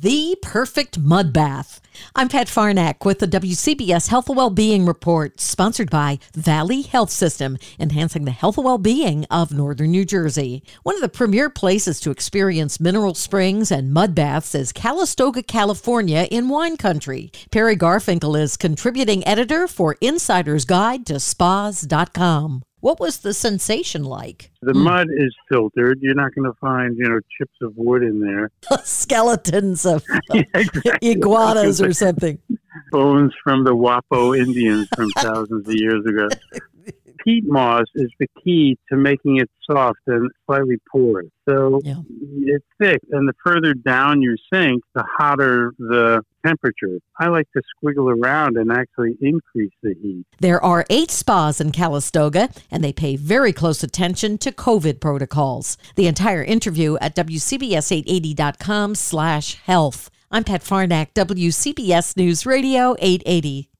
the perfect mud bath. I'm Pat Farnack with the WCBS Health and Wellbeing Report, sponsored by Valley Health System, enhancing the health and well-being of northern New Jersey. One of the premier places to experience mineral springs and mud baths is Calistoga, California in wine country. Perry Garfinkel is contributing editor for Insider's Guide to Spas.com. What was the sensation like? The mm. mud is filtered. You're not going to find, you know, chips of wood in there. Skeletons of yeah, exactly. iguanas or something. Bones from the Wappo Indians from thousands of years ago. peat moss is the key to making it soft and slightly porous. So yeah. It's thick, and the further down you sink, the hotter the temperature. I like to squiggle around and actually increase the heat. There are eight spas in Calistoga, and they pay very close attention to COVID protocols. The entire interview at WCBS880.com slash health. I'm Pat Farnack, WCBS News Radio 880.